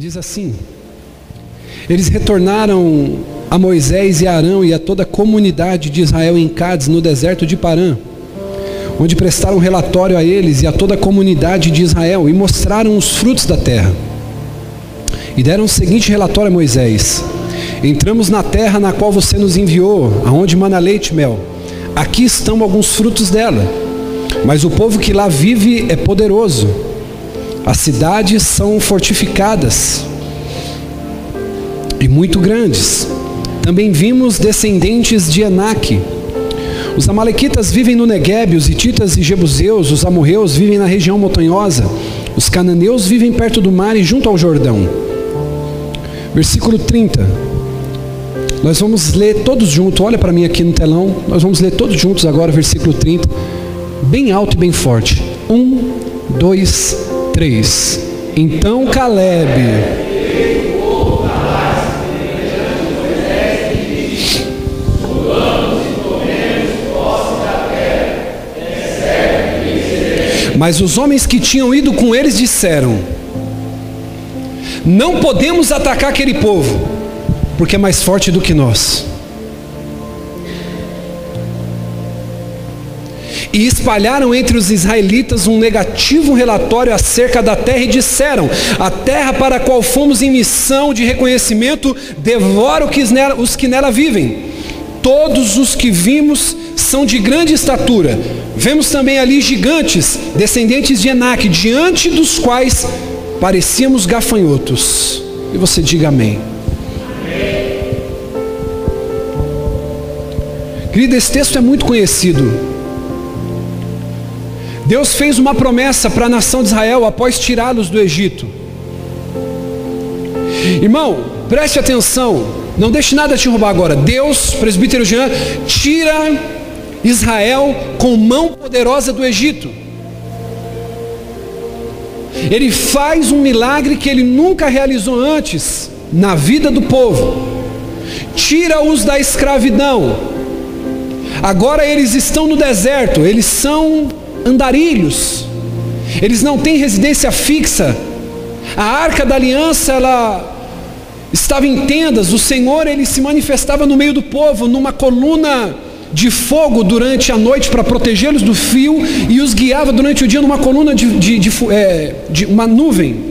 Diz assim: Eles retornaram a Moisés e Arão e a toda a comunidade de Israel em Cádiz, no deserto de Parã, onde prestaram relatório a eles e a toda a comunidade de Israel e mostraram os frutos da terra. E deram o seguinte relatório a Moisés: Entramos na terra na qual você nos enviou, aonde mana leite e mel. Aqui estão alguns frutos dela. Mas o povo que lá vive é poderoso. As cidades são fortificadas e muito grandes. Também vimos descendentes de Enaque. Os amalequitas vivem no Negueb, os hititas e jebuseus, os amorreus vivem na região montanhosa. Os cananeus vivem perto do mar e junto ao Jordão. Versículo 30. Nós vamos ler todos juntos, olha para mim aqui no telão, nós vamos ler todos juntos agora, versículo 30, bem alto e bem forte. Um, dois, três. Então Caleb. Mas os homens que tinham ido com eles disseram: Não podemos atacar aquele povo porque é mais forte do que nós. E espalharam entre os israelitas um negativo relatório acerca da terra e disseram: A terra para a qual fomos em missão de reconhecimento devora os que nela vivem. Todos os que vimos são de grande estatura. Vemos também ali gigantes, descendentes de Enaque, diante dos quais parecíamos gafanhotos. E você diga amém. Querido, esse texto é muito conhecido. Deus fez uma promessa para a nação de Israel após tirá-los do Egito. Irmão, preste atenção, não deixe nada te roubar agora. Deus, presbítero Jean, tira Israel com mão poderosa do Egito. Ele faz um milagre que ele nunca realizou antes na vida do povo. Tira-os da escravidão Agora eles estão no deserto, eles são andarilhos, eles não têm residência fixa. A arca da aliança, ela estava em tendas, o Senhor ele se manifestava no meio do povo, numa coluna de fogo durante a noite para protegê-los do frio e os guiava durante o dia numa coluna de, de, de, é, de uma nuvem.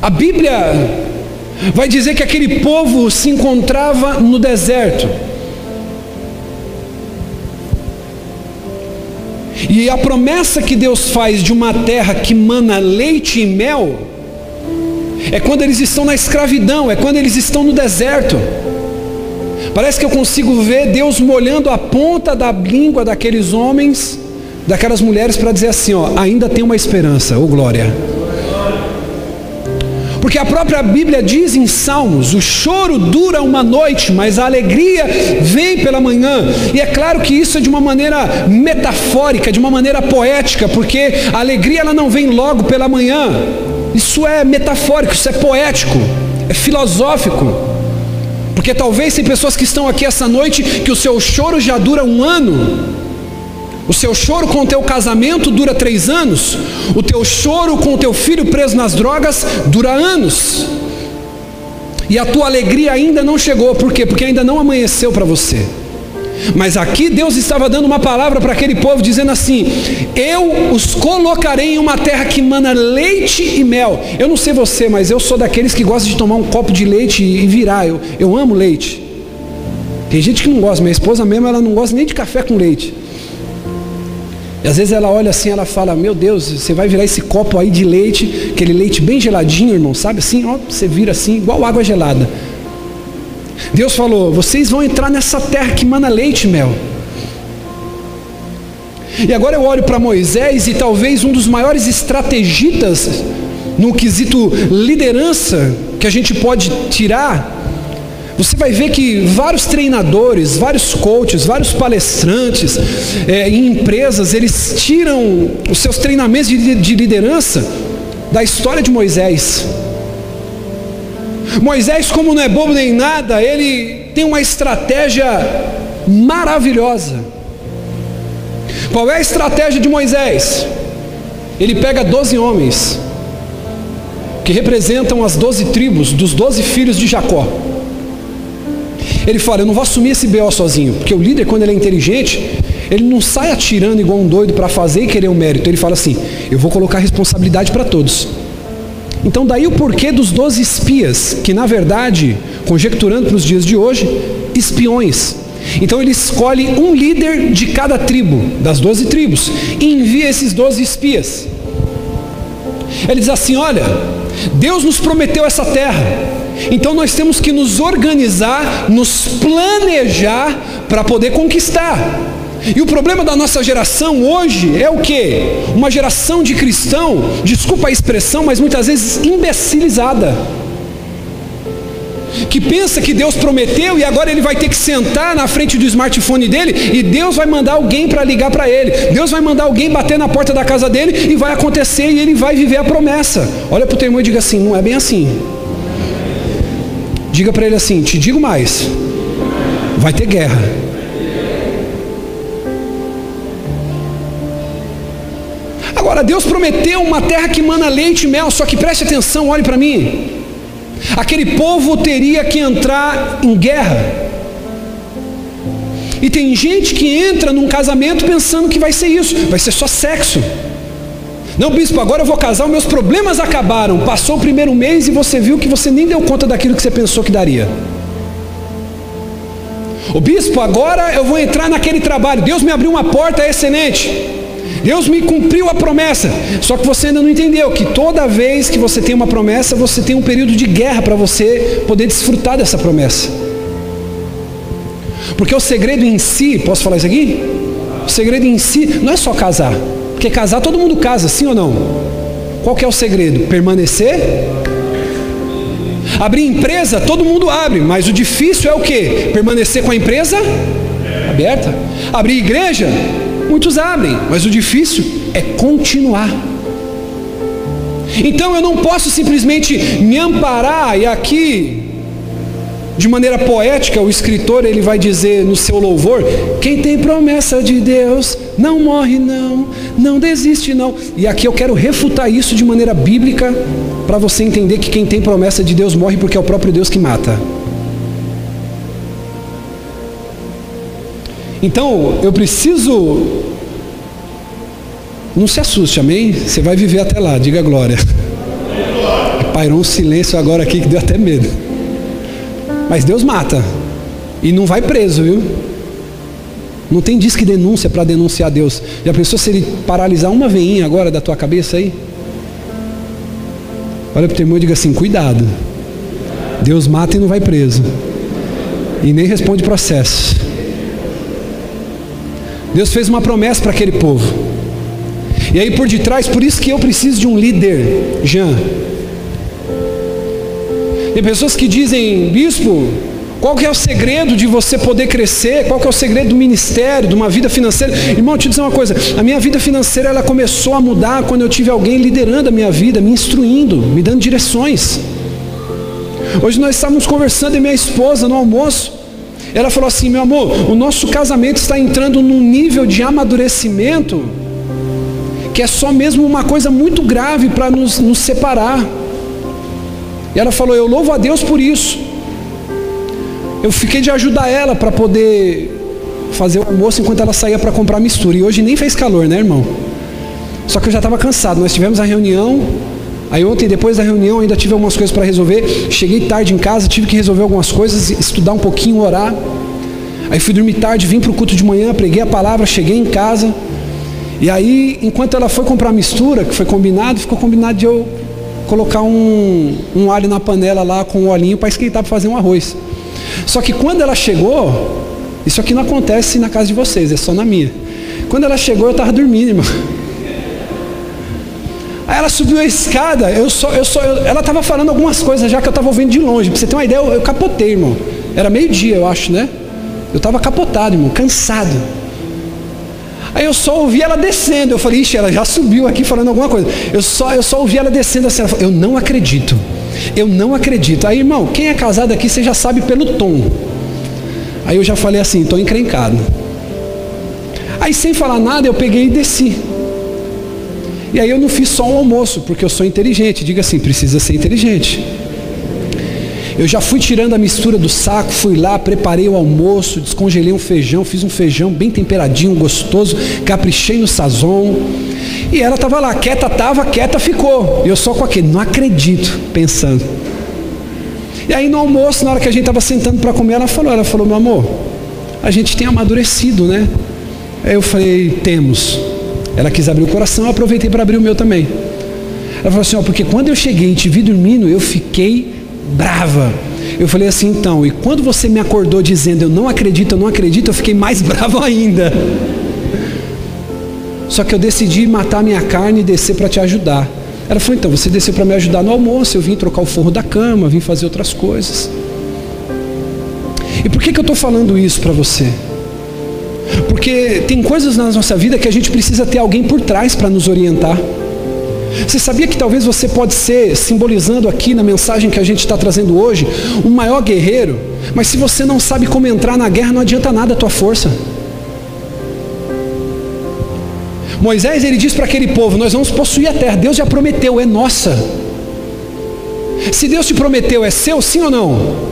A Bíblia vai dizer que aquele povo se encontrava no deserto. E a promessa que Deus faz de uma terra que mana leite e mel é quando eles estão na escravidão, é quando eles estão no deserto. Parece que eu consigo ver Deus molhando a ponta da língua daqueles homens, daquelas mulheres, para dizer assim: ó, ainda tem uma esperança, ô glória. Porque a própria Bíblia diz em Salmos: o choro dura uma noite, mas a alegria vem pela manhã. E é claro que isso é de uma maneira metafórica, de uma maneira poética, porque a alegria ela não vem logo pela manhã. Isso é metafórico, isso é poético, é filosófico. Porque talvez tem pessoas que estão aqui essa noite que o seu choro já dura um ano. O seu choro com o teu casamento dura três anos. O teu choro com o teu filho preso nas drogas dura anos. E a tua alegria ainda não chegou. Por quê? Porque ainda não amanheceu para você. Mas aqui Deus estava dando uma palavra para aquele povo, dizendo assim: Eu os colocarei em uma terra que mana leite e mel. Eu não sei você, mas eu sou daqueles que gostam de tomar um copo de leite e virar. Eu, eu amo leite. Tem gente que não gosta, minha esposa mesmo, ela não gosta nem de café com leite. E às vezes ela olha assim, ela fala: Meu Deus, você vai virar esse copo aí de leite, aquele leite bem geladinho, irmão, sabe assim? Ó, você vira assim, igual água gelada. Deus falou: Vocês vão entrar nessa terra que mana leite mel. E agora eu olho para Moisés e talvez um dos maiores estrategistas no quesito liderança que a gente pode tirar você vai ver que vários treinadores, vários coaches, vários palestrantes é, em empresas, eles tiram os seus treinamentos de, de liderança da história de Moisés. Moisés, como não é bobo nem nada, ele tem uma estratégia maravilhosa. Qual é a estratégia de Moisés? Ele pega 12 homens que representam as doze tribos dos doze filhos de Jacó. Ele fala: Eu não vou assumir esse BO sozinho, porque o líder, quando ele é inteligente, ele não sai atirando igual um doido para fazer e querer o mérito. Ele fala assim: Eu vou colocar responsabilidade para todos. Então, daí o porquê dos doze espias, que na verdade, conjecturando para os dias de hoje, espiões. Então ele escolhe um líder de cada tribo, das doze tribos, e envia esses doze espias. Ele diz assim: Olha, Deus nos prometeu essa terra, então nós temos que nos organizar, nos planejar para poder conquistar. E o problema da nossa geração hoje é o que? Uma geração de cristão, desculpa a expressão, mas muitas vezes imbecilizada. Que pensa que Deus prometeu e agora ele vai ter que sentar na frente do smartphone dele e Deus vai mandar alguém para ligar para ele. Deus vai mandar alguém bater na porta da casa dele e vai acontecer e ele vai viver a promessa. Olha para o teu irmão e diga assim: não é bem assim. Diga para ele assim: te digo mais, vai ter guerra. Agora, Deus prometeu uma terra que mana leite e mel, só que preste atenção, olhe para mim. Aquele povo teria que entrar em guerra. E tem gente que entra num casamento pensando que vai ser isso, vai ser só sexo. Não, bispo, agora eu vou casar, meus problemas acabaram. Passou o primeiro mês e você viu que você nem deu conta daquilo que você pensou que daria. O bispo, agora eu vou entrar naquele trabalho. Deus me abriu uma porta excelente. Deus me cumpriu a promessa. Só que você ainda não entendeu que toda vez que você tem uma promessa, você tem um período de guerra para você poder desfrutar dessa promessa. Porque o segredo em si, posso falar isso aqui? O segredo em si não é só casar. Porque casar todo mundo casa, sim ou não? Qual que é o segredo? Permanecer? Abrir empresa, todo mundo abre, mas o difícil é o que? Permanecer com a empresa aberta. Abrir igreja, muitos abrem, mas o difícil é continuar. Então eu não posso simplesmente me amparar e aqui de maneira poética, o escritor ele vai dizer no seu louvor: quem tem promessa de Deus não morre não, não desiste não. E aqui eu quero refutar isso de maneira bíblica para você entender que quem tem promessa de Deus morre porque é o próprio Deus que mata. Então, eu preciso não se assuste, amém? Você vai viver até lá, diga glória. Pairou um silêncio agora aqui que deu até medo. Mas Deus mata. E não vai preso, viu? Não tem disque denúncia para denunciar Deus. Já pensou se ele paralisar uma veinha agora da tua cabeça aí? Olha para o teu irmão e diga assim: cuidado. Deus mata e não vai preso. E nem responde processo. Deus fez uma promessa para aquele povo. E aí por detrás, por isso que eu preciso de um líder, Jean. Tem pessoas que dizem, bispo, qual que é o segredo de você poder crescer? Qual que é o segredo do ministério, de uma vida financeira? Irmão, te dizer uma coisa, a minha vida financeira ela começou a mudar quando eu tive alguém liderando a minha vida, me instruindo, me dando direções. Hoje nós estávamos conversando e minha esposa no almoço, ela falou assim, meu amor, o nosso casamento está entrando num nível de amadurecimento que é só mesmo uma coisa muito grave para nos, nos separar. E ela falou: Eu louvo a Deus por isso. Eu fiquei de ajudar ela para poder fazer o almoço enquanto ela saía para comprar mistura. E hoje nem fez calor, né, irmão? Só que eu já estava cansado. Nós tivemos a reunião. Aí ontem, depois da reunião, ainda tive algumas coisas para resolver. Cheguei tarde em casa, tive que resolver algumas coisas, estudar um pouquinho, orar. Aí fui dormir tarde, vim para o culto de manhã, preguei a palavra, cheguei em casa. E aí, enquanto ela foi comprar mistura, que foi combinado, ficou combinado de eu colocar um, um alho na panela lá com um olhinho para esquentar para fazer um arroz. Só que quando ela chegou, isso aqui não acontece na casa de vocês, é só na minha. Quando ela chegou, eu estava dormindo, irmão. Aí ela subiu a escada, eu só, eu só, eu, ela estava falando algumas coisas já que eu estava ouvindo de longe. Para você ter uma ideia, eu, eu capotei, irmão. Era meio-dia, eu acho, né? Eu estava capotado, irmão, cansado. Aí eu só ouvi ela descendo. Eu falei, ixi, ela já subiu aqui falando alguma coisa. Eu só, eu só ouvi ela descendo assim. Ela falou, eu não acredito. Eu não acredito. Aí, irmão, quem é casado aqui, você já sabe pelo tom. Aí eu já falei assim, estou encrencado. Aí sem falar nada, eu peguei e desci. E aí eu não fiz só um almoço, porque eu sou inteligente. Diga assim, precisa ser inteligente. Eu já fui tirando a mistura do saco, fui lá, preparei o almoço, descongelei um feijão, fiz um feijão bem temperadinho, gostoso, caprichei no sazon. E ela estava lá, quieta estava, quieta ficou. Eu só com aquele, não acredito, pensando. E aí no almoço, na hora que a gente estava sentando para comer, ela falou, ela falou, meu amor, a gente tem amadurecido, né? Aí eu falei, temos. Ela quis abrir o coração, eu aproveitei para abrir o meu também. Ela falou assim, ó, porque quando eu cheguei e te vi dormindo, eu fiquei brava. Eu falei assim, então, e quando você me acordou dizendo eu não acredito, eu não acredito, eu fiquei mais bravo ainda. Só que eu decidi matar minha carne e descer para te ajudar. Ela falou, então, você desceu para me ajudar no almoço, eu vim trocar o forro da cama, vim fazer outras coisas. E por que, que eu estou falando isso para você? Porque tem coisas na nossa vida que a gente precisa ter alguém por trás para nos orientar. Você sabia que talvez você pode ser, simbolizando aqui na mensagem que a gente está trazendo hoje, um maior guerreiro, mas se você não sabe como entrar na guerra, não adianta nada a tua força. Moisés ele diz para aquele povo: Nós vamos possuir a terra. Deus já prometeu, é nossa. Se Deus te prometeu, é seu, sim ou não?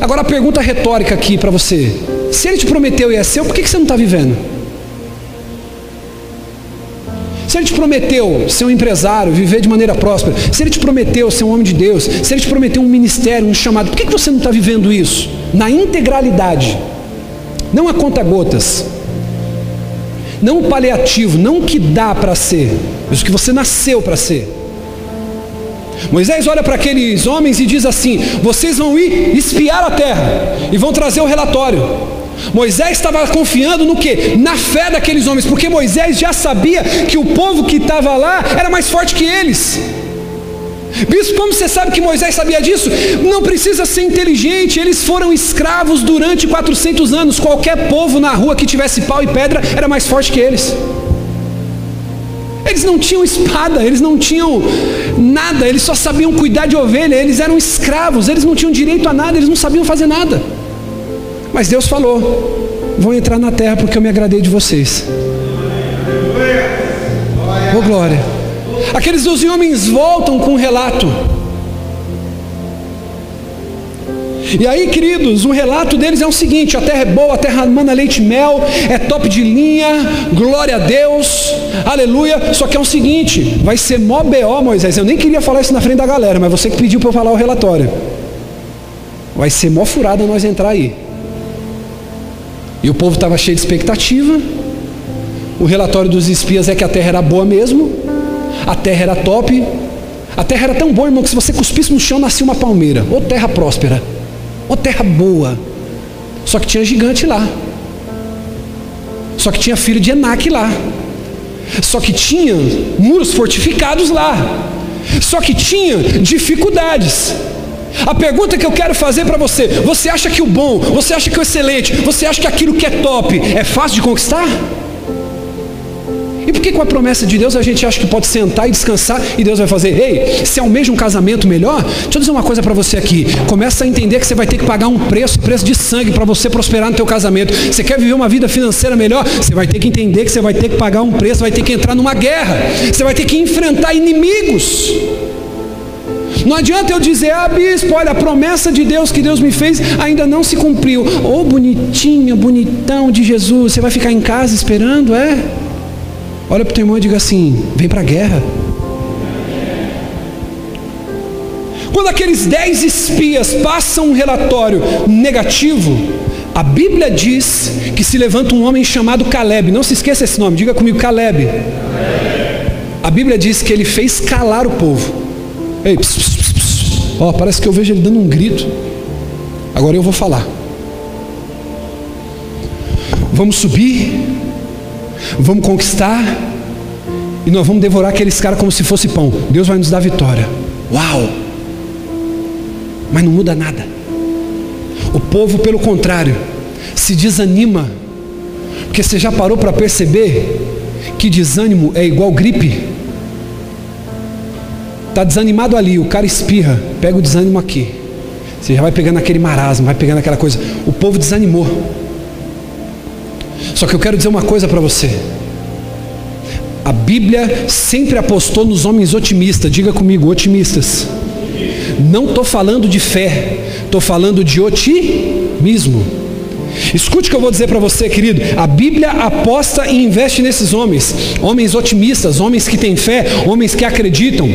Agora a pergunta retórica aqui para você: Se Ele te prometeu e é seu, por que, que você não está vivendo? Ele te prometeu ser um empresário, viver de maneira próspera, se Ele te prometeu ser um homem de Deus, se Ele te prometeu um ministério, um chamado, por que, que você não está vivendo isso? Na integralidade, não a conta gotas, não o paliativo, não o que dá para ser, mas o que você nasceu para ser. Moisés olha para aqueles homens e diz assim: Vocês vão ir espiar a terra e vão trazer o relatório. Moisés estava confiando no que? Na fé daqueles homens, porque Moisés já sabia que o povo que estava lá era mais forte que eles. Bispo, como você sabe que Moisés sabia disso? Não precisa ser inteligente, eles foram escravos durante 400 anos. Qualquer povo na rua que tivesse pau e pedra era mais forte que eles. Eles não tinham espada, eles não tinham nada, eles só sabiam cuidar de ovelha, eles eram escravos, eles não tinham direito a nada, eles não sabiam fazer nada. Mas Deus falou: vão entrar na terra porque eu me agradei de vocês. Oh glória. Aqueles doze homens voltam com um relato. E aí, queridos, o relato deles é o seguinte: a terra é boa, a terra manda leite e mel, é top de linha, glória a Deus, aleluia. Só que é o seguinte: vai ser mó BO, Moisés. Eu nem queria falar isso na frente da galera, mas você que pediu para eu falar o relatório. Vai ser mó furada nós entrar aí. E o povo estava cheio de expectativa. O relatório dos espias é que a terra era boa mesmo. A terra era top. A terra era tão boa, irmão, que se você cuspisse no chão nascia uma palmeira. Ou terra próspera. Ou terra boa. Só que tinha gigante lá. Só que tinha filho de Enaque lá. Só que tinha muros fortificados lá. Só que tinha dificuldades. A pergunta que eu quero fazer para você: você acha que o bom, você acha que o excelente, você acha que aquilo que é top é fácil de conquistar? E por que com a promessa de Deus a gente acha que pode sentar e descansar e Deus vai fazer? Ei, se almeja um casamento melhor, deixa eu dizer uma coisa para você aqui. Começa a entender que você vai ter que pagar um preço, preço de sangue para você prosperar no teu casamento. Você quer viver uma vida financeira melhor? Você vai ter que entender que você vai ter que pagar um preço, vai ter que entrar numa guerra. Você vai ter que enfrentar inimigos. Não adianta eu dizer, ah, bispo, olha, a promessa de Deus que Deus me fez ainda não se cumpriu. Ô oh, bonitinho, bonitão de Jesus, você vai ficar em casa esperando, é? Olha para o teu irmão e diga assim: vem para a guerra. Quando aqueles dez espias passam um relatório negativo, a Bíblia diz que se levanta um homem chamado Caleb. Não se esqueça esse nome, diga comigo, Caleb. A Bíblia diz que ele fez calar o povo. Ei, pss, pss, pss, Ó, parece que eu vejo ele dando um grito. Agora eu vou falar. Vamos subir, vamos conquistar, e nós vamos devorar aqueles caras como se fosse pão. Deus vai nos dar vitória. Uau! Mas não muda nada. O povo, pelo contrário, se desanima, porque você já parou para perceber que desânimo é igual gripe? Está desanimado ali, o cara espirra, pega o desânimo aqui. Você já vai pegando aquele marasmo, vai pegando aquela coisa. O povo desanimou. Só que eu quero dizer uma coisa para você. A Bíblia sempre apostou nos homens otimistas. Diga comigo, otimistas. Não estou falando de fé, estou falando de otimismo. Escute o que eu vou dizer para você, querido. A Bíblia aposta e investe nesses homens, homens otimistas, homens que têm fé, homens que acreditam.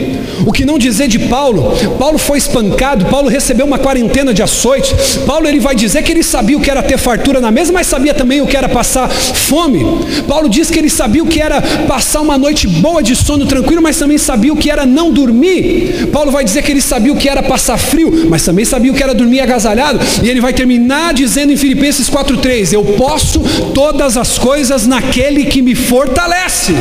O que não dizer de Paulo? Paulo foi espancado, Paulo recebeu uma quarentena de açoites. Paulo ele vai dizer que ele sabia o que era ter fartura na mesa, mas sabia também o que era passar fome. Paulo diz que ele sabia o que era passar uma noite boa de sono tranquilo, mas também sabia o que era não dormir. Paulo vai dizer que ele sabia o que era passar frio, mas também sabia o que era dormir agasalhado. E ele vai terminar dizendo em Filipenses 4:3, eu posso todas as coisas naquele que me fortalece.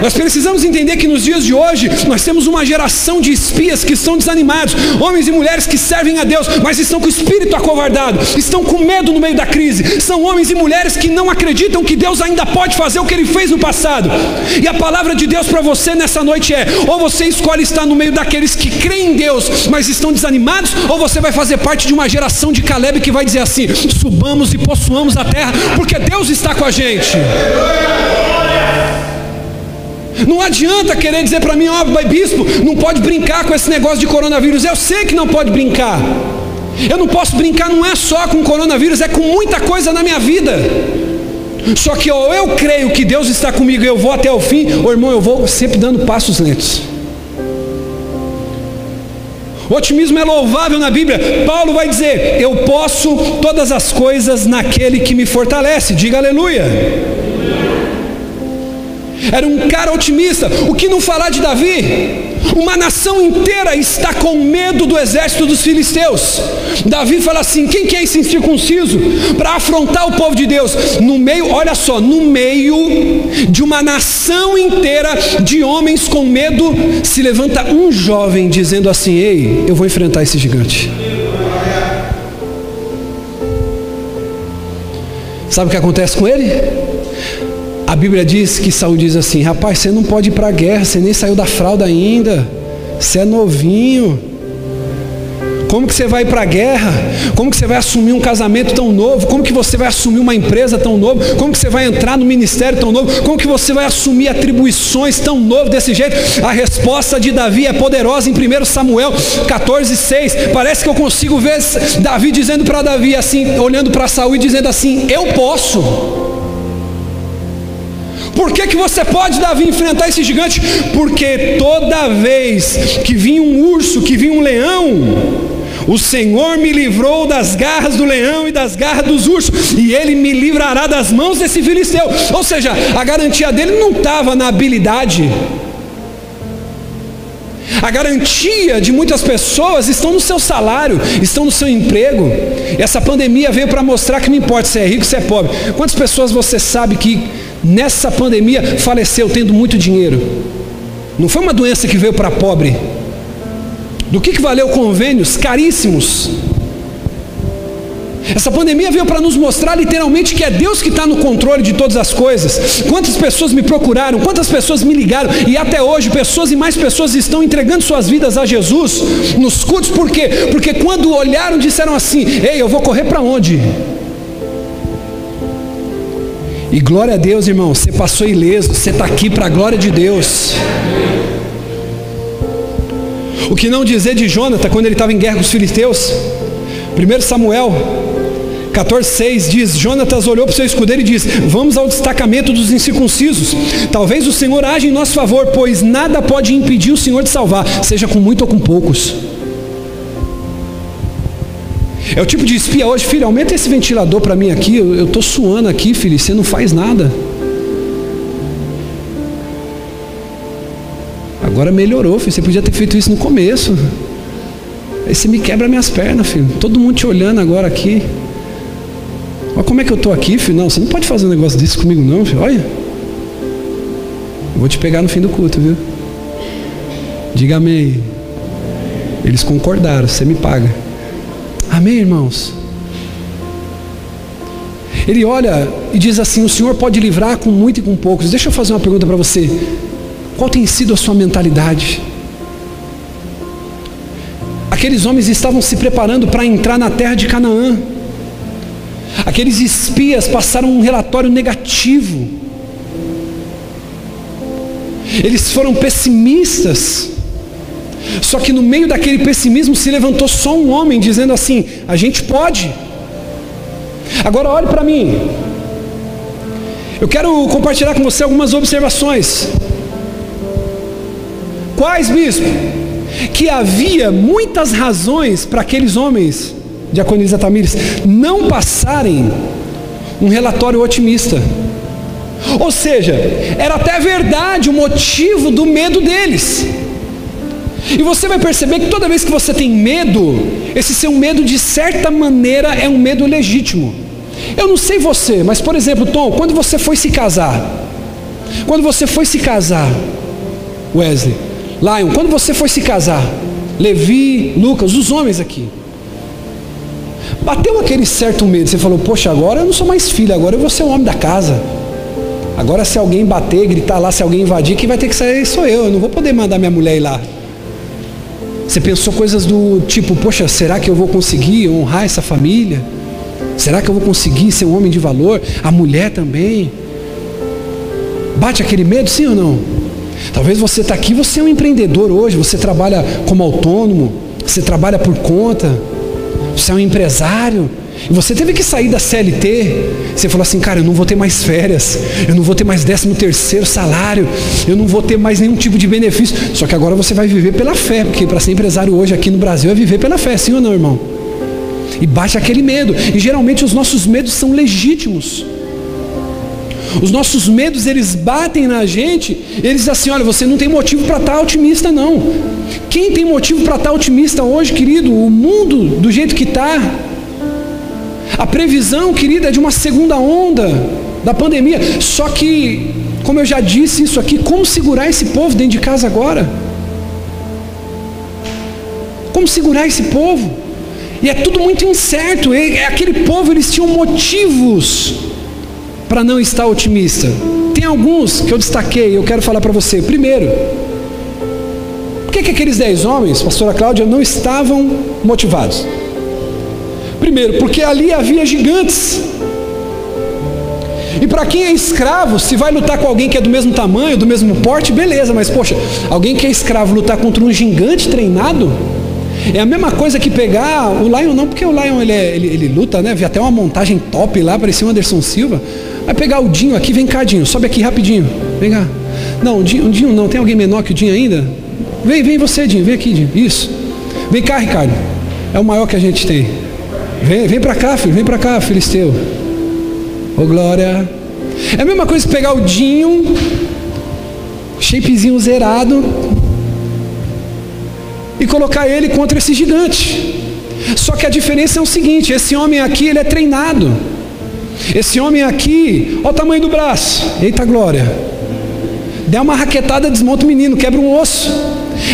Nós precisamos entender que nos dias de hoje nós temos uma geração de espias que estão desanimados, homens e mulheres que servem a Deus, mas estão com o espírito acovardado, estão com medo no meio da crise. São homens e mulheres que não acreditam que Deus ainda pode fazer o que ele fez no passado. E a palavra de Deus para você nessa noite é: ou você escolhe estar no meio daqueles que creem em Deus, mas estão desanimados, ou você vai fazer parte de uma geração de Caleb que vai dizer assim: subamos e possuamos a terra, porque Deus está com a gente. Não adianta querer dizer para mim, ó, oh, bispo, não pode brincar com esse negócio de coronavírus. Eu sei que não pode brincar. Eu não posso brincar, não é só com coronavírus, é com muita coisa na minha vida. Só que ou eu creio que Deus está comigo e eu vou até o fim, ou irmão, eu vou sempre dando passos lentos. O otimismo é louvável na Bíblia. Paulo vai dizer: Eu posso todas as coisas naquele que me fortalece. Diga aleluia. Era um cara otimista. O que não falar de Davi? Uma nação inteira está com medo do exército dos filisteus. Davi fala assim: quem que é esse incircunciso? Para afrontar o povo de Deus. No meio, olha só, no meio de uma nação inteira de homens com medo, se levanta um jovem dizendo assim: Ei, eu vou enfrentar esse gigante. Sabe o que acontece com ele? A Bíblia diz que Saul diz assim: rapaz, você não pode ir para a guerra, você nem saiu da fralda ainda, você é novinho. Como que você vai para a guerra? Como que você vai assumir um casamento tão novo? Como que você vai assumir uma empresa tão novo? Como que você vai entrar no ministério tão novo? Como que você vai assumir atribuições tão novo desse jeito? A resposta de Davi é poderosa em 1 Samuel 14:6. Parece que eu consigo ver Davi dizendo para Davi assim, olhando para Saul e dizendo assim: "Eu posso". Por que, que você pode, Davi, enfrentar esse gigante? Porque toda vez que vinha um urso, que vinha um leão, o Senhor me livrou das garras do leão e das garras dos ursos, e ele me livrará das mãos desse filisteu. Ou seja, a garantia dele não estava na habilidade. A garantia de muitas pessoas estão no seu salário, estão no seu emprego. Essa pandemia veio para mostrar que não importa se é rico, se é pobre. Quantas pessoas você sabe que nessa pandemia faleceu tendo muito dinheiro. Não foi uma doença que veio para pobre. Do que, que valeu convênios caríssimos? Essa pandemia veio para nos mostrar literalmente que é Deus que está no controle de todas as coisas. Quantas pessoas me procuraram, quantas pessoas me ligaram, e até hoje pessoas e mais pessoas estão entregando suas vidas a Jesus nos cultos, por quê? Porque quando olharam disseram assim: Ei, eu vou correr para onde? E glória a Deus, irmão, você passou ileso, você está aqui para a glória de Deus. O que não dizer de Jonathan quando ele estava em guerra com os filisteus? 1 Samuel 14,6 diz: Jonatas olhou para o seu escudeiro e disse: Vamos ao destacamento dos incircuncisos. Talvez o Senhor age em nosso favor, pois nada pode impedir o Senhor de salvar, seja com muito ou com poucos. É o tipo de espia hoje, filho, aumenta esse ventilador para mim aqui, eu estou suando aqui, filho, você não faz nada. Agora melhorou, filho, você podia ter feito isso no começo. Aí você me quebra minhas pernas, filho. Todo mundo te olhando agora aqui. Olha como é que eu estou aqui, filho. Não, você não pode fazer um negócio desse comigo, não, filho. Olha. Eu vou te pegar no fim do culto, viu? Diga amém. Eles concordaram, você me paga. Amém, irmãos? Ele olha e diz assim: O Senhor pode livrar com muito e com poucos. Deixa eu fazer uma pergunta para você. Qual tem sido a sua mentalidade? Aqueles homens estavam se preparando para entrar na terra de Canaã. Aqueles espias passaram um relatório negativo. Eles foram pessimistas. Só que no meio daquele pessimismo se levantou só um homem dizendo assim: a gente pode. Agora olhe para mim. Eu quero compartilhar com você algumas observações. Quais, bispo? Que havia muitas razões para aqueles homens, Diaconisa Tamires, não passarem um relatório otimista. Ou seja, era até verdade o motivo do medo deles. E você vai perceber que toda vez que você tem medo, esse seu medo de certa maneira é um medo legítimo. Eu não sei você, mas por exemplo, Tom, quando você foi se casar, quando você foi se casar, Wesley, Lion, quando você foi se casar, Levi, Lucas, os homens aqui, bateu aquele certo medo, você falou, poxa, agora eu não sou mais filho, agora eu vou ser o homem da casa. Agora se alguém bater, gritar lá, se alguém invadir, quem vai ter que sair sou eu, eu não vou poder mandar minha mulher ir lá. Você pensou coisas do tipo, poxa, será que eu vou conseguir honrar essa família? Será que eu vou conseguir ser um homem de valor? A mulher também. Bate aquele medo, sim ou não? Talvez você está aqui, você é um empreendedor hoje, você trabalha como autônomo, você trabalha por conta, você é um empresário, e você teve que sair da CLT. Você falou assim, cara, eu não vou ter mais férias, eu não vou ter mais décimo terceiro salário, eu não vou ter mais nenhum tipo de benefício. Só que agora você vai viver pela fé, porque para ser empresário hoje aqui no Brasil é viver pela fé, sim ou não, irmão? E bate aquele medo. E geralmente os nossos medos são legítimos. Os nossos medos, eles batem na gente, eles dizem assim, olha, você não tem motivo para estar tá otimista não. Quem tem motivo para estar tá otimista hoje, querido? O mundo do jeito que está, a previsão, querida, é de uma segunda onda da pandemia. Só que, como eu já disse isso aqui, como segurar esse povo dentro de casa agora? Como segurar esse povo? E é tudo muito incerto. E aquele povo, eles tinham motivos para não estar otimista. Tem alguns que eu destaquei, eu quero falar para você. Primeiro, por que, que aqueles dez homens, pastora Cláudia, não estavam motivados? Primeiro, porque ali havia gigantes. E para quem é escravo, se vai lutar com alguém que é do mesmo tamanho, do mesmo porte, beleza, mas poxa, alguém que é escravo lutar contra um gigante treinado, é a mesma coisa que pegar o Lion, não, porque o Lion ele, é, ele, ele luta, né? Vi até uma montagem top lá, parecia o Anderson Silva. Vai pegar o Dinho aqui, vem cá, Dinho, sobe aqui rapidinho, vem cá. Não, o Dinho, o Dinho não, tem alguém menor que o Dinho ainda? Vem, vem você, Dinho, vem aqui, Dinho, isso. Vem cá, Ricardo, é o maior que a gente tem. Vem, vem para cá, filho, vem para cá, filisteu. Ô glória. É a mesma coisa que pegar o Dinho, shapezinho zerado, e colocar ele contra esse gigante. Só que a diferença é o seguinte: esse homem aqui ele é treinado. Esse homem aqui, olha o tamanho do braço. Eita glória. Dá uma raquetada, desmonta o menino, quebra um osso.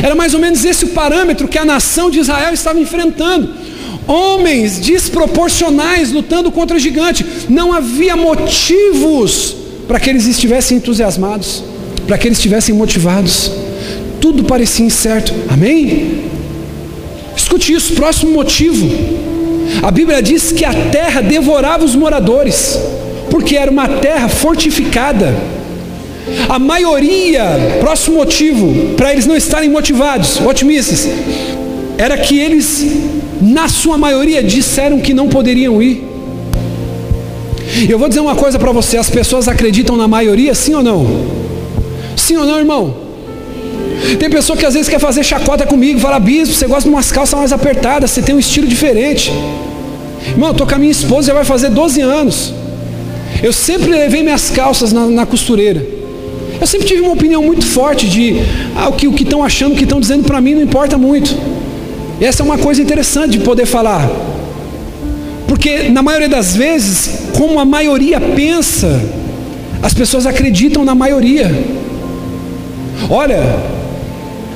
Era mais ou menos esse o parâmetro que a nação de Israel estava enfrentando homens desproporcionais lutando contra o gigante. Não havia motivos para que eles estivessem entusiasmados, para que eles estivessem motivados. Tudo parecia incerto. Amém? Escute isso, próximo motivo. A Bíblia diz que a terra devorava os moradores, porque era uma terra fortificada. A maioria, próximo motivo, para eles não estarem motivados, otimistas, era que eles na sua maioria disseram que não poderiam ir. Eu vou dizer uma coisa para você: as pessoas acreditam na maioria, sim ou não? Sim ou não, irmão? Tem pessoa que às vezes quer fazer chacota comigo, fala, bispo, você gosta de umas calças mais apertadas, você tem um estilo diferente. Irmão, eu estou com a minha esposa, já vai fazer 12 anos. Eu sempre levei minhas calças na, na costureira. Eu sempre tive uma opinião muito forte de ah, o que estão achando, o que estão dizendo para mim não importa muito. Essa é uma coisa interessante de poder falar. Porque na maioria das vezes, como a maioria pensa, as pessoas acreditam na maioria. Olha,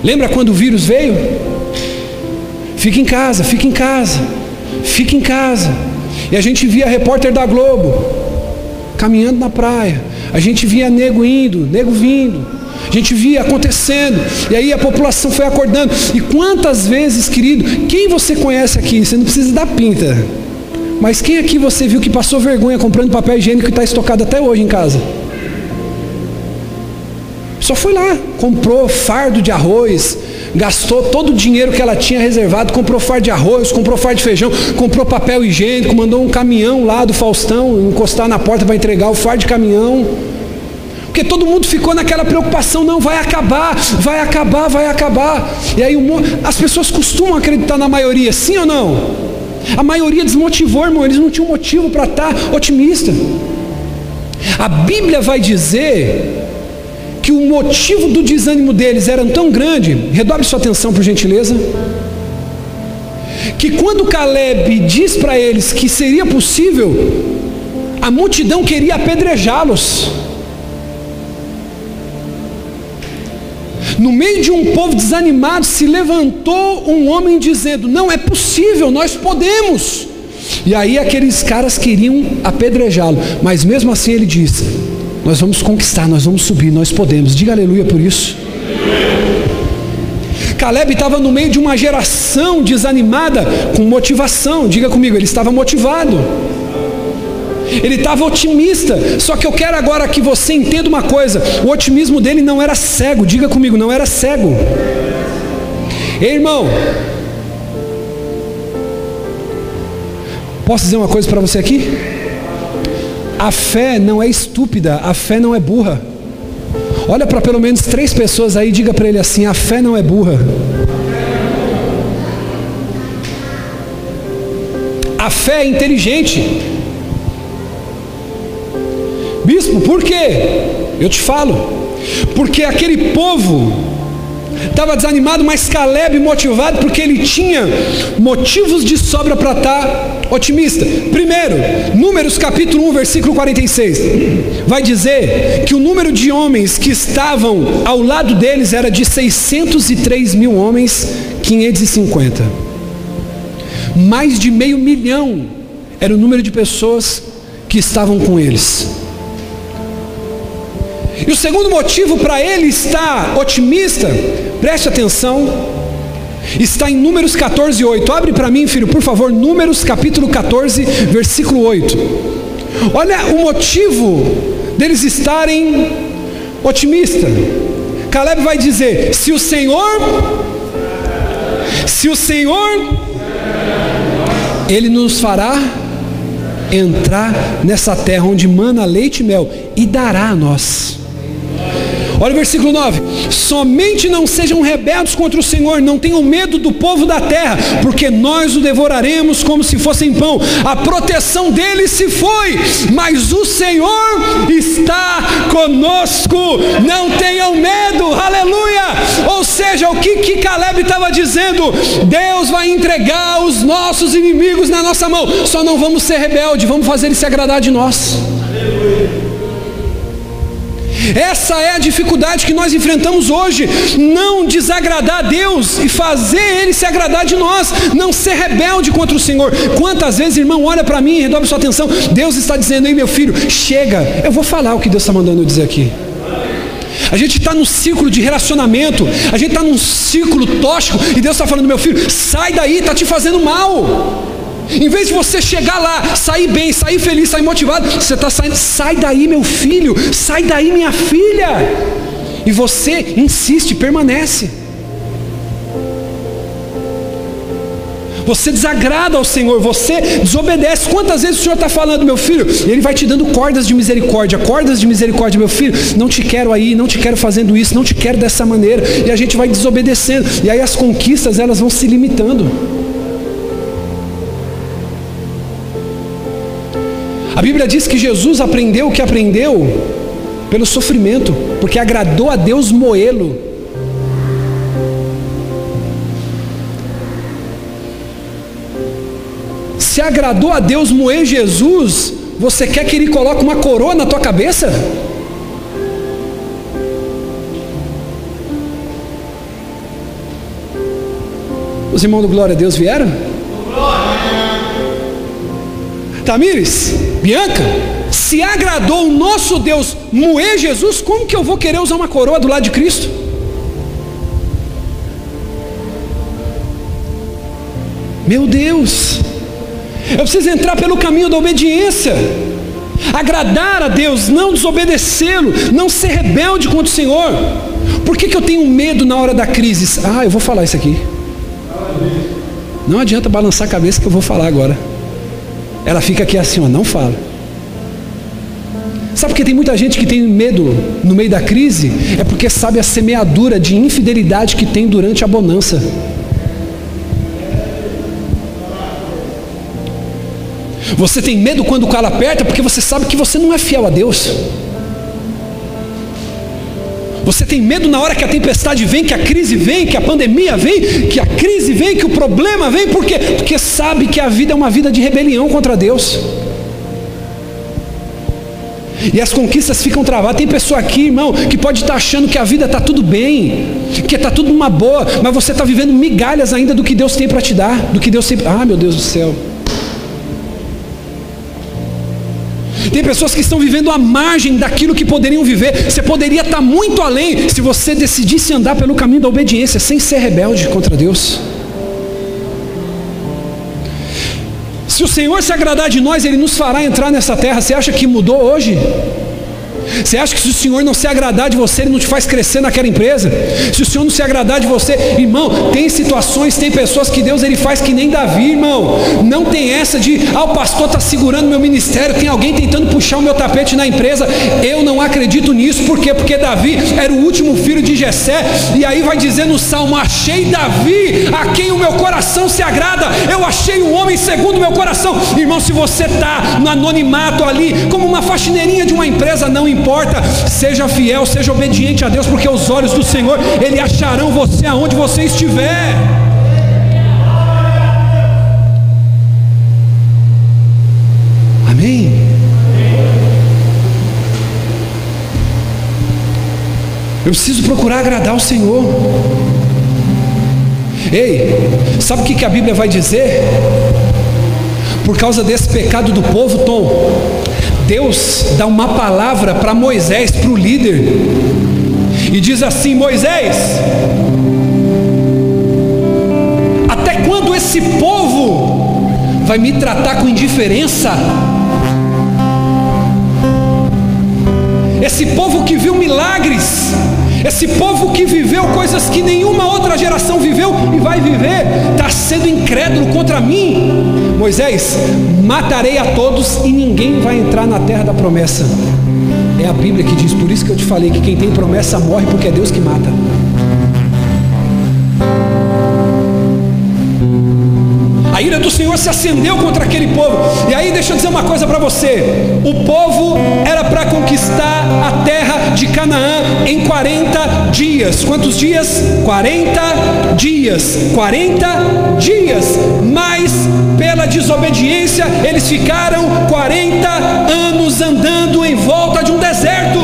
lembra quando o vírus veio? Fica em casa, fica em casa, fica em casa. E a gente via repórter da Globo caminhando na praia. A gente via nego indo, nego vindo. A gente via acontecendo, e aí a população foi acordando. E quantas vezes, querido, quem você conhece aqui? Você não precisa dar pinta. Mas quem aqui você viu que passou vergonha comprando papel higiênico e está estocado até hoje em casa? Só foi lá, comprou fardo de arroz, gastou todo o dinheiro que ela tinha reservado, comprou fardo de arroz, comprou fardo de feijão, comprou papel higiênico, mandou um caminhão lá do Faustão encostar na porta para entregar o fardo de caminhão. Porque todo mundo ficou naquela preocupação, não, vai acabar, vai acabar, vai acabar. E aí as pessoas costumam acreditar na maioria, sim ou não? A maioria desmotivou, irmão, eles não tinham motivo para estar otimista. A Bíblia vai dizer que o motivo do desânimo deles era tão grande, redobre sua atenção por gentileza, que quando Caleb diz para eles que seria possível, a multidão queria apedrejá-los. No meio de um povo desanimado, se levantou um homem dizendo: Não é possível, nós podemos. E aí aqueles caras queriam apedrejá-lo, mas mesmo assim ele disse: nós vamos conquistar, nós vamos subir, nós podemos. Diga aleluia por isso. Caleb estava no meio de uma geração desanimada com motivação. Diga comigo, ele estava motivado. Ele estava otimista. Só que eu quero agora que você entenda uma coisa: o otimismo dele não era cego. Diga comigo, não era cego. Ei, irmão, posso dizer uma coisa para você aqui? A fé não é estúpida, a fé não é burra. Olha para pelo menos três pessoas aí e diga para ele assim: a fé não é burra. A fé é inteligente. Bispo, por quê? Eu te falo. Porque aquele povo estava desanimado, mas Caleb motivado porque ele tinha motivos de sobra para estar tá otimista. Primeiro, Números capítulo 1, versículo 46, vai dizer que o número de homens que estavam ao lado deles era de 603 mil homens, 550. Mais de meio milhão era o número de pessoas que estavam com eles. E o segundo motivo para ele estar otimista, preste atenção, está em Números 14, 8. Abre para mim, filho, por favor, Números capítulo 14, versículo 8. Olha o motivo deles estarem otimistas. Caleb vai dizer: se o Senhor, se o Senhor, Ele nos fará entrar nessa terra onde mana leite e mel e dará a nós. Olha o versículo 9: Somente não sejam rebeldes contra o Senhor, não tenham medo do povo da terra, porque nós o devoraremos como se fossem pão. A proteção dele se foi, mas o Senhor está conosco. Não tenham medo, aleluia. Ou seja, o que, que Caleb estava dizendo? Deus vai entregar os nossos inimigos na nossa mão, só não vamos ser rebeldes, vamos fazer ele se agradar de nós. Aleluia. Essa é a dificuldade que nós enfrentamos hoje. Não desagradar a Deus e fazer Ele se agradar de nós. Não ser rebelde contra o Senhor. Quantas vezes, irmão, olha para mim e redobre sua atenção. Deus está dizendo aí, meu filho, chega. Eu vou falar o que Deus está mandando eu dizer aqui. A gente está num ciclo de relacionamento, a gente está num ciclo tóxico, e Deus está falando, meu filho, sai daí, está te fazendo mal. Em vez de você chegar lá, sair bem, sair feliz, sair motivado, você está saindo, sai daí, meu filho, sai daí, minha filha. E você insiste, permanece. Você desagrada ao Senhor, você desobedece. Quantas vezes o Senhor está falando, meu filho? Ele vai te dando cordas de misericórdia, cordas de misericórdia, meu filho. Não te quero aí, não te quero fazendo isso, não te quero dessa maneira. E a gente vai desobedecendo. E aí as conquistas elas vão se limitando. A Bíblia diz que Jesus aprendeu o que aprendeu pelo sofrimento, porque agradou a Deus moê-lo. Se agradou a Deus moer Jesus, você quer que Ele coloque uma coroa na tua cabeça? Os irmãos do Glória a Deus vieram? Tamires, Bianca, se agradou o nosso Deus moer Jesus, como que eu vou querer usar uma coroa do lado de Cristo? Meu Deus, eu preciso entrar pelo caminho da obediência. Agradar a Deus, não desobedecê-lo, não ser rebelde contra o Senhor. Por que, que eu tenho medo na hora da crise? Ah, eu vou falar isso aqui. Não adianta balançar a cabeça que eu vou falar agora. Ela fica aqui assim, ó, não fala. Sabe por que tem muita gente que tem medo no meio da crise? É porque sabe a semeadura de infidelidade que tem durante a bonança. Você tem medo quando o calo aperta porque você sabe que você não é fiel a Deus. Você tem medo na hora que a tempestade vem, que a crise vem, que a pandemia vem, que a crise vem, que o problema vem, por quê? Porque sabe que a vida é uma vida de rebelião contra Deus. E as conquistas ficam travadas. Tem pessoa aqui, irmão, que pode estar achando que a vida está tudo bem, que está tudo uma boa, mas você está vivendo migalhas ainda do que Deus tem para te dar, do que Deus tem. Ah, meu Deus do céu. Tem pessoas que estão vivendo à margem daquilo que poderiam viver. Você poderia estar muito além se você decidisse andar pelo caminho da obediência, sem ser rebelde contra Deus. Se o Senhor se agradar de nós, Ele nos fará entrar nessa terra. Você acha que mudou hoje? Você acha que se o Senhor não se agradar de você, Ele não te faz crescer naquela empresa? Se o Senhor não se agradar de você, irmão, tem situações, tem pessoas que Deus Ele faz que nem Davi, irmão. Não tem essa de, ah, o pastor está segurando meu ministério, tem alguém tentando puxar o meu tapete na empresa. Eu não acredito nisso, por quê? Porque Davi era o último filho de Jessé, e aí vai dizer no Salmo: Achei Davi, a quem o meu coração se agrada, eu achei um homem segundo o meu coração. Irmão, se você está no anonimato ali, como uma faxineirinha de uma empresa, não importa importa, seja fiel, seja obediente a Deus, porque os olhos do Senhor, Ele acharão você aonde você estiver. Amém? Eu preciso procurar agradar o Senhor. Ei, sabe o que a Bíblia vai dizer? Por causa desse pecado do povo, Tom, Deus dá uma palavra para Moisés, para o líder, e diz assim: Moisés, até quando esse povo vai me tratar com indiferença? Esse povo que viu milagres, esse povo que viveu coisas que nenhuma outra geração viveu e vai viver, está sendo incrédulo contra mim. Moisés, matarei a todos e ninguém vai entrar na terra da promessa. É a Bíblia que diz, por isso que eu te falei que quem tem promessa morre porque é Deus que mata. A ira do Senhor se acendeu contra aquele povo. E aí, deixa eu dizer uma coisa para você: o povo era para conquistar a terra de Canaã em 40 dias. Quantos dias? 40 dias. 40 dias. Mas, pela desobediência, eles ficaram 40 anos andando em volta de um deserto.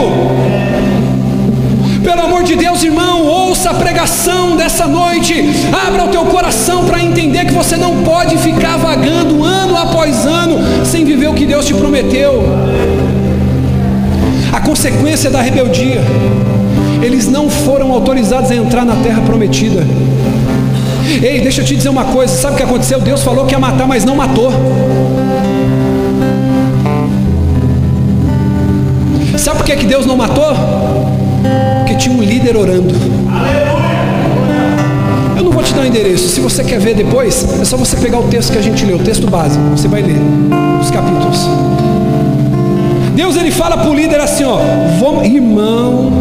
Pelo amor de Deus, irmão, ouça a pregação dessa noite. Abra o teu coração para entender que você não pode ficar vagando ano após ano sem viver o que Deus te prometeu. A consequência da rebeldia, eles não foram autorizados a entrar na terra prometida. Ei, deixa eu te dizer uma coisa: sabe o que aconteceu? Deus falou que ia matar, mas não matou. Sabe por que, que Deus não matou? Porque tinha um líder orando. Eu não vou te dar o endereço. Se você quer ver depois, é só você pegar o texto que a gente leu, o texto básico. Você vai ler os capítulos. Deus ele fala para o líder assim, ó, vamos, irmão.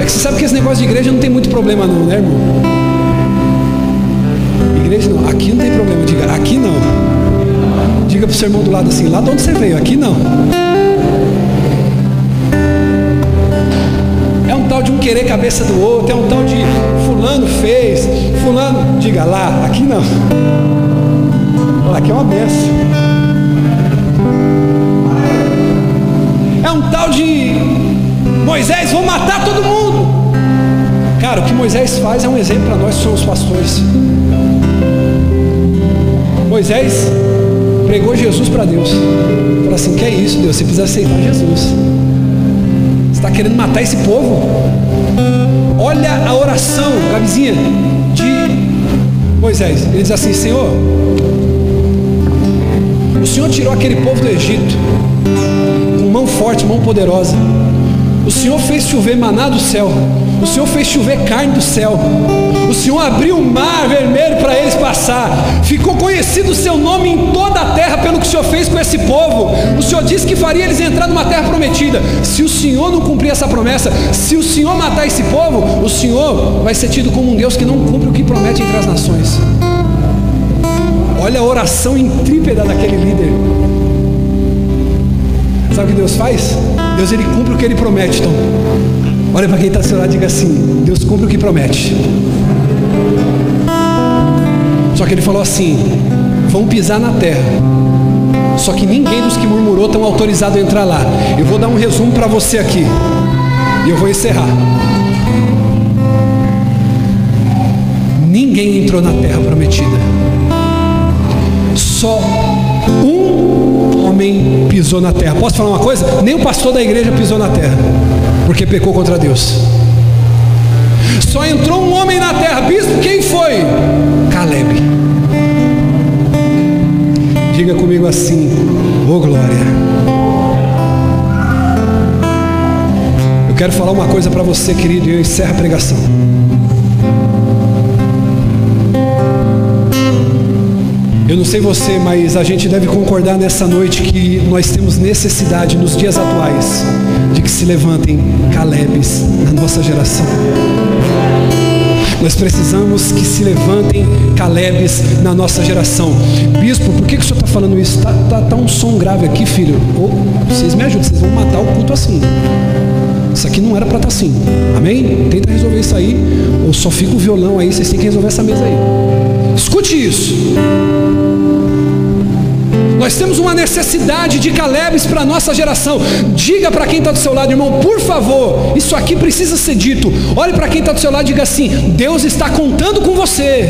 É que você sabe que esse negócio de igreja não tem muito problema não, né, irmão? Igreja não, aqui não tem problema, diga, aqui não. Diga para o seu irmão do lado assim, lá de onde você veio, aqui não. Um tal de um querer cabeça do outro, é um tal de fulano fez, fulano, diga lá, aqui não. Aqui é uma benção. É um tal de Moisés, vou matar todo mundo. Cara, o que Moisés faz é um exemplo para nós que somos pastores. Moisés pregou Jesus para Deus. Falou assim: que é isso, Deus? Você precisa aceitar Jesus está querendo matar esse povo. Olha a oração, Gabizinha, de Moisés. Ele diz assim: Senhor, o Senhor tirou aquele povo do Egito, forte, mão poderosa. O Senhor fez chover maná do céu. O Senhor fez chover carne do céu. O Senhor abriu o mar vermelho para eles passar. Ficou conhecido o seu nome em toda a terra pelo que o Senhor fez com esse povo. O Senhor disse que faria eles entrar numa terra prometida. Se o Senhor não cumprir essa promessa, se o Senhor matar esse povo, o Senhor vai ser tido como um Deus que não cumpre o que promete entre as nações. Olha a oração intrépida daquele líder. Sabe o que Deus faz? Deus ele cumpre o que ele promete, então. Olha para quem está ao seu lado e diga assim: Deus cumpre o que promete. Só que ele falou assim: vão pisar na terra. Só que ninguém dos que murmurou estão autorizado a entrar lá. Eu vou dar um resumo para você aqui. E eu vou encerrar. Ninguém entrou na terra prometida. Só um homem pisou na terra. Posso falar uma coisa? Nem o pastor da igreja pisou na terra, porque pecou contra Deus. Só entrou um homem na terra. Bispo, quem foi? Caleb. Diga comigo assim: Ô oh, glória. Eu quero falar uma coisa para você, querido, e eu encerro a pregação. Eu não sei você, mas a gente deve concordar nessa noite que nós temos necessidade nos dias atuais de que se levantem Calebes na nossa geração. Nós precisamos que se levantem Calebes na nossa geração. Bispo, por que, que o senhor está falando isso? Está tá, tá um som grave aqui, filho. Ou, vocês me ajudam, vocês vão matar o culto assim. Isso aqui não era para estar tá assim. Amém? Tenta resolver isso aí. Ou só fica o violão aí, vocês têm que resolver essa mesa aí. Escute isso. Nós temos uma necessidade de Calebes para a nossa geração. Diga para quem está do seu lado, irmão, por favor, isso aqui precisa ser dito. Olhe para quem está do seu lado e diga assim: Deus está contando com você.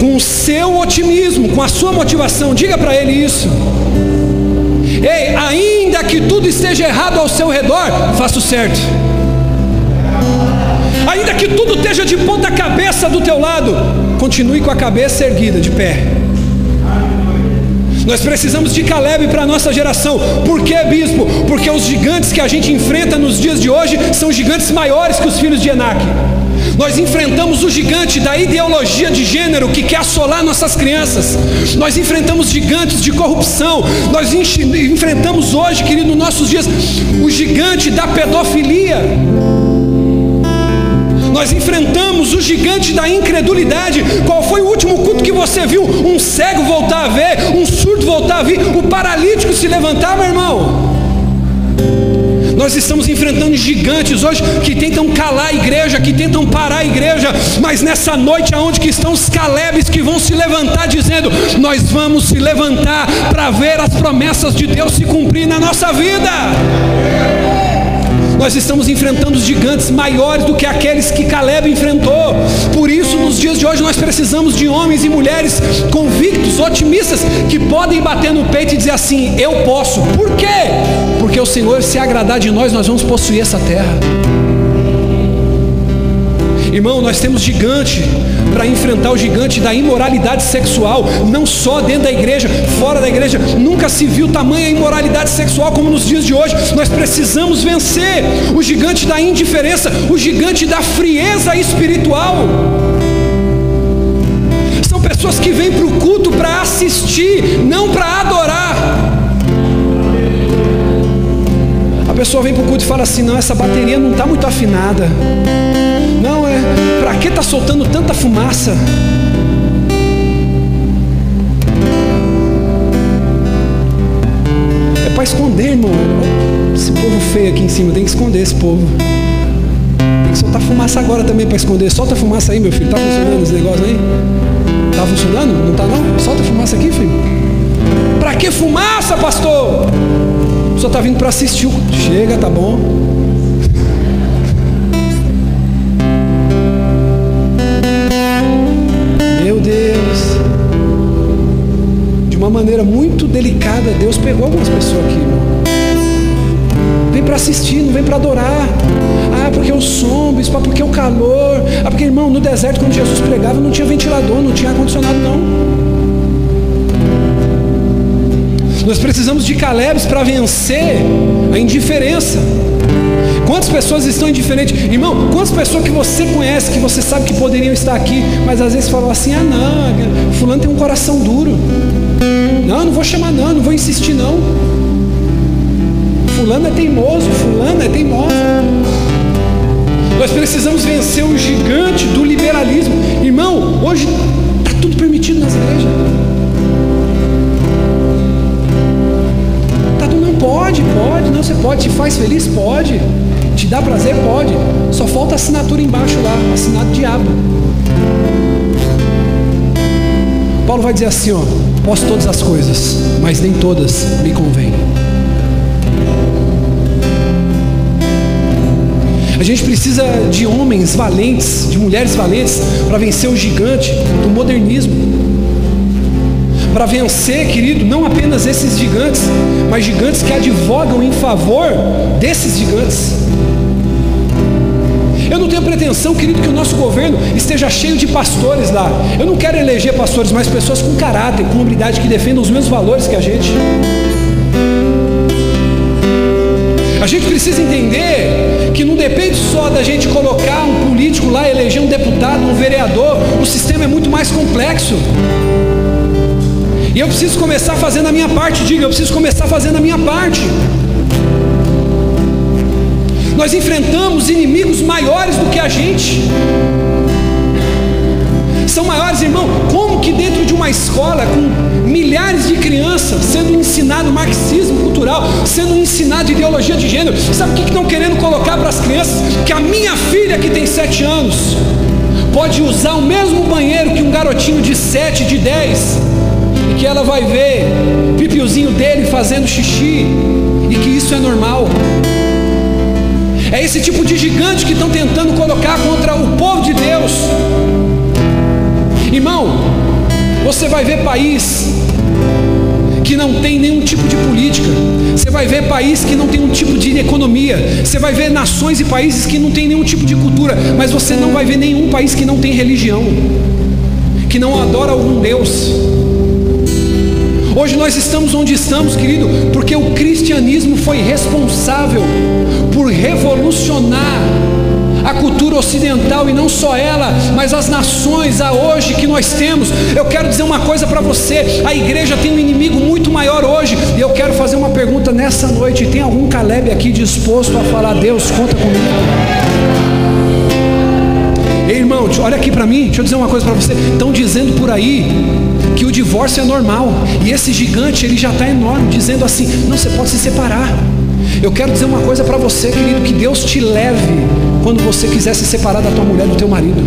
Com o seu otimismo, com a sua motivação, diga para ele isso. Ei, ainda que tudo esteja errado ao seu redor, faça o certo. Ainda que tudo esteja de ponta cabeça do teu lado, continue com a cabeça erguida, de pé. Nós precisamos de Caleb para a nossa geração. Por que, bispo? Porque os gigantes que a gente enfrenta nos dias de hoje são gigantes maiores que os filhos de Enac. Nós enfrentamos o gigante da ideologia de gênero que quer assolar nossas crianças. Nós enfrentamos gigantes de corrupção. Nós enfrentamos hoje, querido, nos nossos dias, o gigante da pedofilia. Nós enfrentamos o gigante da incredulidade. Qual foi o último culto que você viu? Um cego voltar a ver, um surdo voltar a ver, o paralítico se levantar, meu irmão. Nós estamos enfrentando gigantes hoje que tentam calar a igreja, que tentam parar a igreja, mas nessa noite aonde que estão os Calebes que vão se levantar dizendo: "Nós vamos se levantar para ver as promessas de Deus se cumprir na nossa vida". Nós estamos enfrentando gigantes maiores do que aqueles que Caleb enfrentou. Por isso, nos dias de hoje, nós precisamos de homens e mulheres convictos, otimistas, que podem bater no peito e dizer assim: Eu posso. Por quê? Porque o Senhor, se agradar de nós, nós vamos possuir essa terra. Irmão, nós temos gigante para enfrentar o gigante da imoralidade sexual, não só dentro da igreja, fora da igreja. Nunca se viu tamanha imoralidade sexual como nos dias de hoje. Nós precisamos vencer o gigante da indiferença, o gigante da frieza espiritual. São pessoas que vêm para o culto para assistir, não para adorar. Pessoa vem para o culto e fala assim: não, essa bateria não está muito afinada. Não, é. Para que está soltando tanta fumaça? É para esconder, irmão. Esse povo feio aqui em cima, tem que esconder esse povo. Tem que soltar fumaça agora também para esconder. Solta fumaça aí, meu filho. Tá funcionando esse negócio aí? Tá funcionando? Não tá não? Solta fumaça aqui, filho. Para que fumaça, pastor? Só tá vindo para assistir. Chega, tá bom. uma maneira muito delicada, Deus pegou algumas pessoas aqui. Vem para assistir, não vem para adorar. Ah, porque o som, bispo, porque o calor. Ah, porque, irmão, no deserto, quando Jesus pregava, não tinha ventilador, não tinha ar-condicionado, não. Nós precisamos de Calebes para vencer a indiferença. Quantas pessoas estão indiferentes? Irmão, quantas pessoas que você conhece, que você sabe que poderiam estar aqui, mas às vezes falam assim: ah, não, Fulano tem um coração duro. Não, não vou chamar, não, não vou insistir, não. Fulano é teimoso, Fulano é teimosa. Nós precisamos vencer o gigante do liberalismo. Irmão, hoje está tudo permitido nas igrejas. Pode, pode, não, você pode, te faz feliz, pode. Te dá prazer? Pode. Só falta assinatura embaixo lá, assinado diabo. Paulo vai dizer assim, ó, posso todas as coisas, mas nem todas me convêm. A gente precisa de homens valentes, de mulheres valentes, para vencer o gigante do modernismo. Para vencer, querido, não apenas esses gigantes, mas gigantes que advogam em favor desses gigantes. Eu não tenho pretensão, querido, que o nosso governo esteja cheio de pastores lá. Eu não quero eleger pastores, mas pessoas com caráter, com habilidade, que defendam os mesmos valores que a gente. A gente precisa entender que não depende só da gente colocar um político lá, eleger um deputado, um vereador. O sistema é muito mais complexo. E eu preciso começar fazendo a minha parte. Diga, eu preciso começar fazendo a minha parte. Nós enfrentamos inimigos maiores do que a gente. São maiores, irmão. Como que dentro de uma escola com milhares de crianças sendo ensinado marxismo cultural, sendo ensinado ideologia de gênero, sabe o que estão querendo colocar para as crianças? Que a minha filha que tem sete anos pode usar o mesmo banheiro que um garotinho de sete, de dez, que ela vai ver pipiozinho dele fazendo xixi, e que isso é normal. É esse tipo de gigante que estão tentando colocar contra o povo de Deus. Irmão, você vai ver país que não tem nenhum tipo de política. Você vai ver país que não tem um tipo de economia. Você vai ver nações e países que não tem nenhum tipo de cultura. Mas você não vai ver nenhum país que não tem religião, que não adora algum Deus. Hoje nós estamos onde estamos, querido, porque o cristianismo foi responsável por revolucionar a cultura ocidental e não só ela, mas as nações a hoje que nós temos. Eu quero dizer uma coisa para você: a igreja tem um inimigo muito maior hoje, e eu quero fazer uma pergunta nessa noite. Tem algum Caleb aqui disposto a falar, Deus, conta comigo? Ei, irmão, olha aqui para mim, deixa eu dizer uma coisa para você. Estão dizendo por aí que o divórcio é normal. E esse gigante, ele já está enorme, dizendo assim: não, você pode se separar. Eu quero dizer uma coisa para você, querido, que Deus te leve quando você quiser se separar da tua mulher, do teu marido.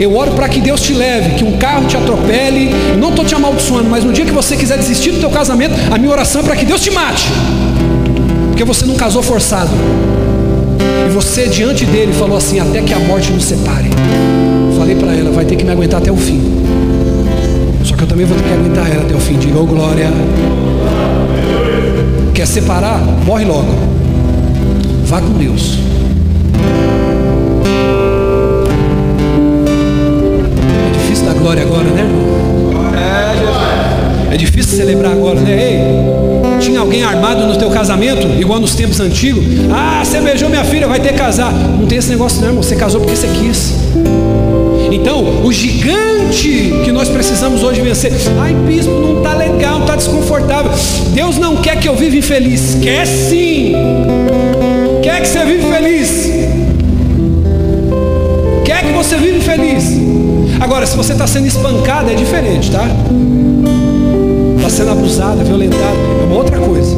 Eu oro para que Deus te leve, que um carro te atropele. Não estou te amaldiçoando, mas no dia que você quiser desistir do teu casamento, a minha oração é para que Deus te mate. Porque você não casou forçado. E você diante dele falou assim: até que a morte nos separe. Falei para ela: vai ter que me aguentar até o fim. Que eu também vou ter que aguentar ela até o fim. Diga, oh glória. Quer separar? Morre logo. Vá com Deus. É difícil dar glória agora, né, irmão? É difícil celebrar agora, né? Ei, tinha alguém armado no teu casamento, igual nos tempos antigos? Ah, você beijou minha filha, vai ter que casar. Não tem esse negócio, não, irmão. Você casou porque você quis. Então, o gigante que nós precisamos hoje vencer, ai bispo, não está legal, não está desconfortável. Deus não quer que eu viva infeliz, quer sim. Quer que você viva feliz. Quer que você viva feliz. Agora, se você está sendo espancado, é diferente, tá? Está sendo abusada, violentada, é uma outra coisa.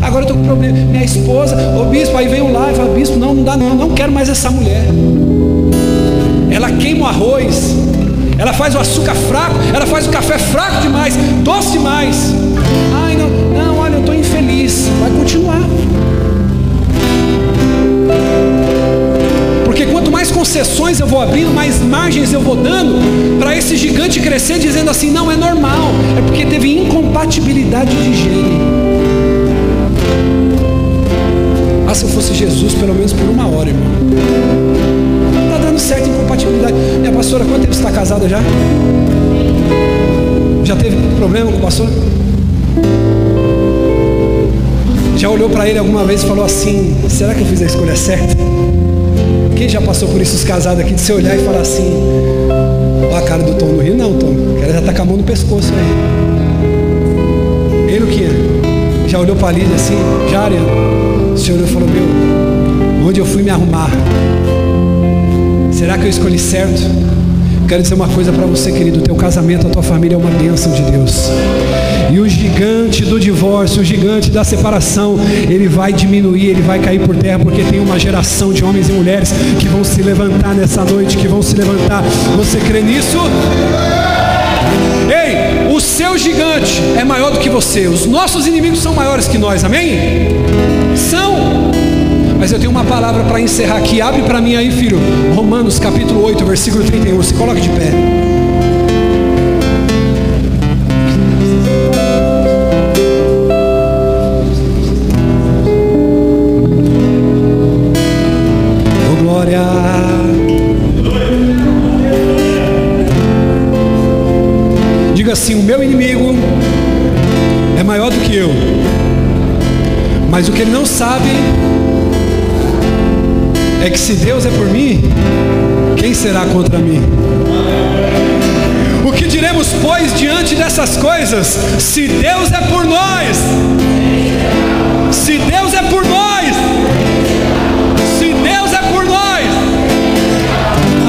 Agora eu estou com problema. Minha esposa, ô bispo, aí vem um lá e fala, bispo, não, não dá não, não quero mais essa mulher ela queima o arroz, ela faz o açúcar fraco, ela faz o café fraco demais, doce demais. Ai, não, não, olha, eu estou infeliz. Vai continuar. Porque quanto mais concessões eu vou abrindo, mais margens eu vou dando para esse gigante crescer, dizendo assim: não, é normal, é porque teve incompatibilidade de gene. Ah, se eu fosse Jesus, pelo menos por uma hora, irmão certa incompatibilidade. pastora, quanto tempo você está casada já? Já teve problema com o pastor? Já olhou para ele alguma vez e falou assim: será que eu fiz a escolha certa? Quem já passou por isso, os casados aqui, de se olhar e falar assim: ó a cara do Tom no Rio? Não, Tom, cara já tá com a mão no pescoço aí. Ele o que Já olhou para a Lídia assim: Jária, o senhor olhou e falou: meu, onde eu fui me arrumar? Será que eu escolhi certo? Quero dizer uma coisa para você, querido: o teu casamento, a tua família é uma bênção de Deus. E o gigante do divórcio, o gigante da separação, ele vai diminuir, ele vai cair por terra, porque tem uma geração de homens e mulheres que vão se levantar nessa noite, que vão se levantar. Você crê nisso? Ei, o seu gigante é maior do que você, os nossos inimigos são maiores que nós, amém? São. Mas eu tenho uma palavra para encerrar aqui. Abre para mim aí, filho. Romanos capítulo 8, versículo 31. Se coloque de pé. Diga assim: o meu inimigo é maior do que eu, mas o que ele não sabe que se Deus é por mim, quem será contra mim? O que diremos, pois, diante dessas coisas? Se Deus é por nós, se Deus é por nós,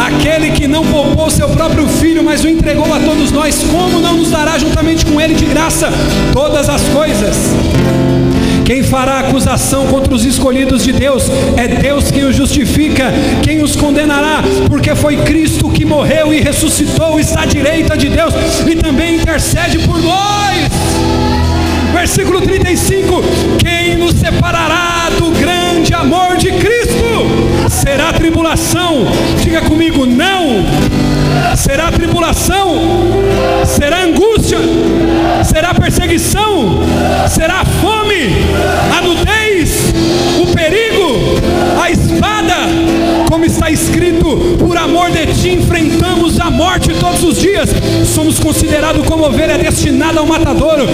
aquele que não poupou seu próprio filho, mas o entregou a todos nós, como não nos dará juntamente com ele de graça todas as coisas? Quem fará acusação contra os escolhidos de Deus? É Deus quem os justifica. Quem os condenará? Porque foi Cristo que morreu e ressuscitou, está à direita de Deus e também intercede por nós. Versículo 35: Quem nos separará do grande amor de Cristo? Será tribulação? Diga comigo, não. Será tribulação? Será angústia? Será perseguição? Será fome? A nudez? O perigo? Como está escrito, por amor de ti enfrentamos a morte todos os dias. Somos considerados como ovelha destinada ao matadouro,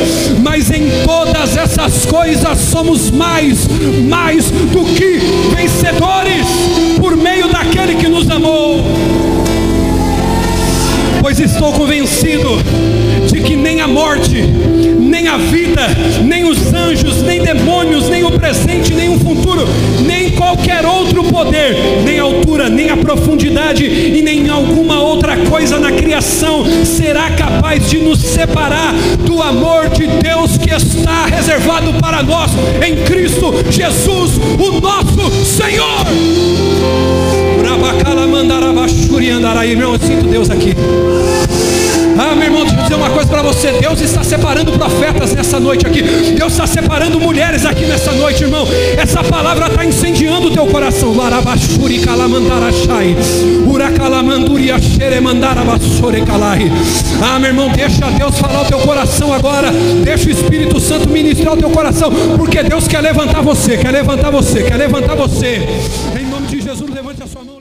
mas em todas essas coisas somos mais, mais do que vencedores por meio daquele que nos amou pois estou convencido de que nem a morte, nem a vida, nem os anjos, nem demônios, nem o presente, nem o futuro, nem qualquer outro poder, nem a altura, nem a profundidade e nem alguma outra coisa na criação será capaz de nos separar do amor de Deus que está reservado para nós em Cristo Jesus, o nosso Senhor. Meu, eu sinto Deus aqui. Ah, meu irmão, dizer uma coisa para você. Deus está separando profetas nessa noite aqui. Deus está separando mulheres aqui nessa noite, irmão. Essa palavra está incendiando o teu coração. Ah, meu irmão, deixa Deus falar o teu coração agora. Deixa o Espírito Santo ministrar o teu coração. Porque Deus quer levantar você, quer levantar você, quer levantar você.